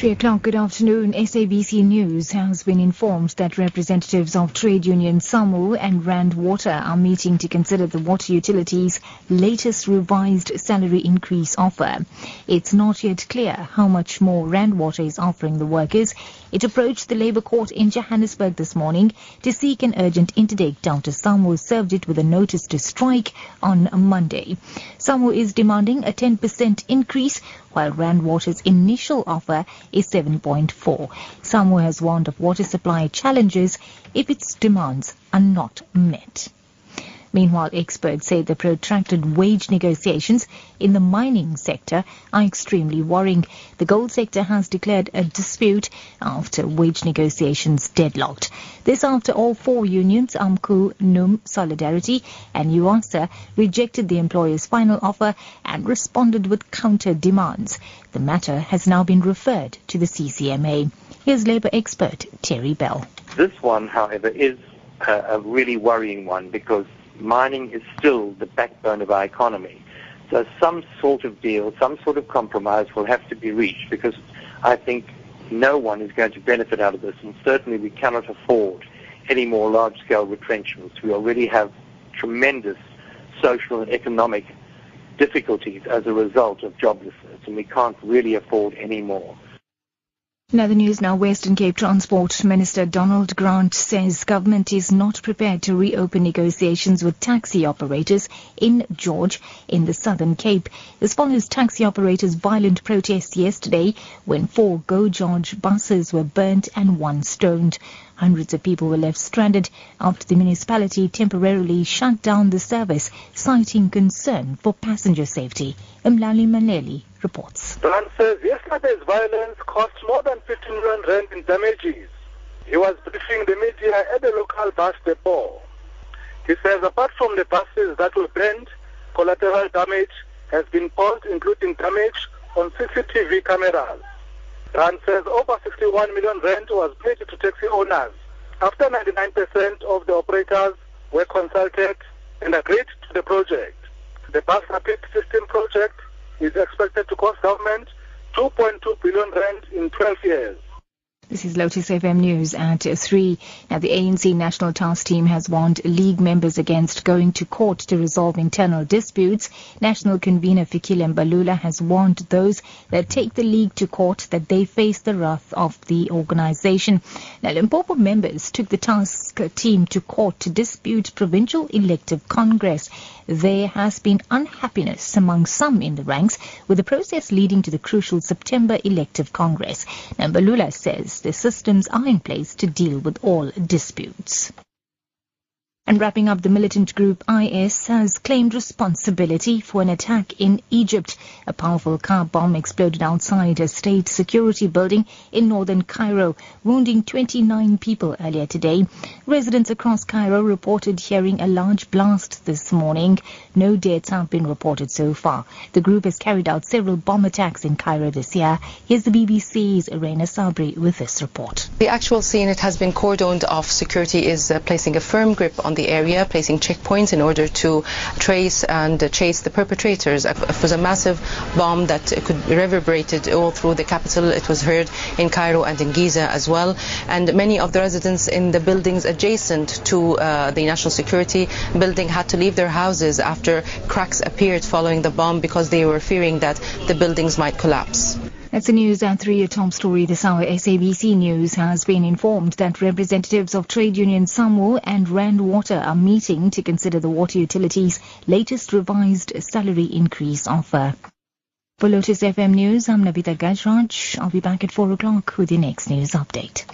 3 o'clock, good afternoon. SABC News has been informed that representatives of trade union SAMWU and Rand Water are meeting to consider the water utilities' latest revised salary increase offer. It's not yet clear how much more Rand Water is offering the workers. It approached the Labour Court in Johannesburg this morning to seek an urgent interdict after SAMWU served it with a notice to strike on Monday. SAMWU is demanding a 10% increase while Rand Water's initial offer is 7.4. SAMWU has warned of water supply challenges if its demands are not met. Meanwhile, experts say the protracted wage negotiations in the mining sector are extremely worrying. The gold sector has declared a dispute after wage negotiations deadlocked. This after all four unions, AMCU, NUM, Solidarity and UASA, rejected the employer's final offer and responded with counter demands. The matter has now been referred to the CCMA. Here's Labour expert Terry Bell. This one, however, is a, a really worrying one because mining is still the backbone of our economy. So some sort of deal, some sort of compromise will have to be reached because I think no one is going to benefit out of this and certainly we cannot afford any more large-scale retrenchments. We already have tremendous social and economic difficulties as a result of joblessness and we can't really afford any more. Another news now, Western Cape Transport Minister Donald Grant says government is not prepared to reopen negotiations with taxi operators in George in the Southern Cape. This follows taxi operators' violent protest yesterday when four Go George buses were burnt and one stoned. Hundreds of people were left stranded after the municipality temporarily shut down the service, citing concern for passenger safety. Mlali Maneli reports. Grant says yesterday's violence cost more than 15 million rand in damages. He was briefing the media at the local bus depot. He says apart from the buses that were burned, collateral damage has been caused, including damage on CCTV cameras. Grant says over 61 million rand was paid to taxi owners after 99% of the operators were consulted and agreed to the project. The bus rapid system project is expected to cost government 2.2 billion rand in 12 years. This is Lotus FM News at 3. Now, the ANC National Task Team has warned league members against going to court to resolve internal disputes. National convener Fikile Mbalula has warned those that take the league to court that they face the wrath of the organization. Now, Limpopo members took the task team to court to dispute provincial elective congress. There has been unhappiness among some in the ranks with the process leading to the crucial September elective congress. Now, Mbalula says the systems are in place to deal with all disputes. And wrapping up, the militant group IS has claimed responsibility for an attack in Egypt. A powerful car bomb exploded outside a state security building in northern Cairo, wounding 29 people earlier today. Residents across Cairo reported hearing a large blast this morning. No deaths have been reported so far. The group has carried out several bomb attacks in Cairo this year. Here's the BBC's Irena Sabri with this report. The actual scene, it has been cordoned off. Security is uh, placing a firm grip on the area, placing checkpoints in order to trace and chase the perpetrators. It was a massive bomb that could reverberated all through the capital. It was heard in Cairo and in Giza as well. And many of the residents in the buildings adjacent to uh, the national security building had to leave their houses after cracks appeared following the bomb because they were fearing that the buildings might collapse. That's the news at 3 at top story this hour. SABC News has been informed that representatives of trade union SAMWU and Rand Water are meeting to consider the water utilities' latest revised salary increase offer. For Lotus FM News, I'm Navita Gajraj. I'll be back at 4 o'clock with the next news update.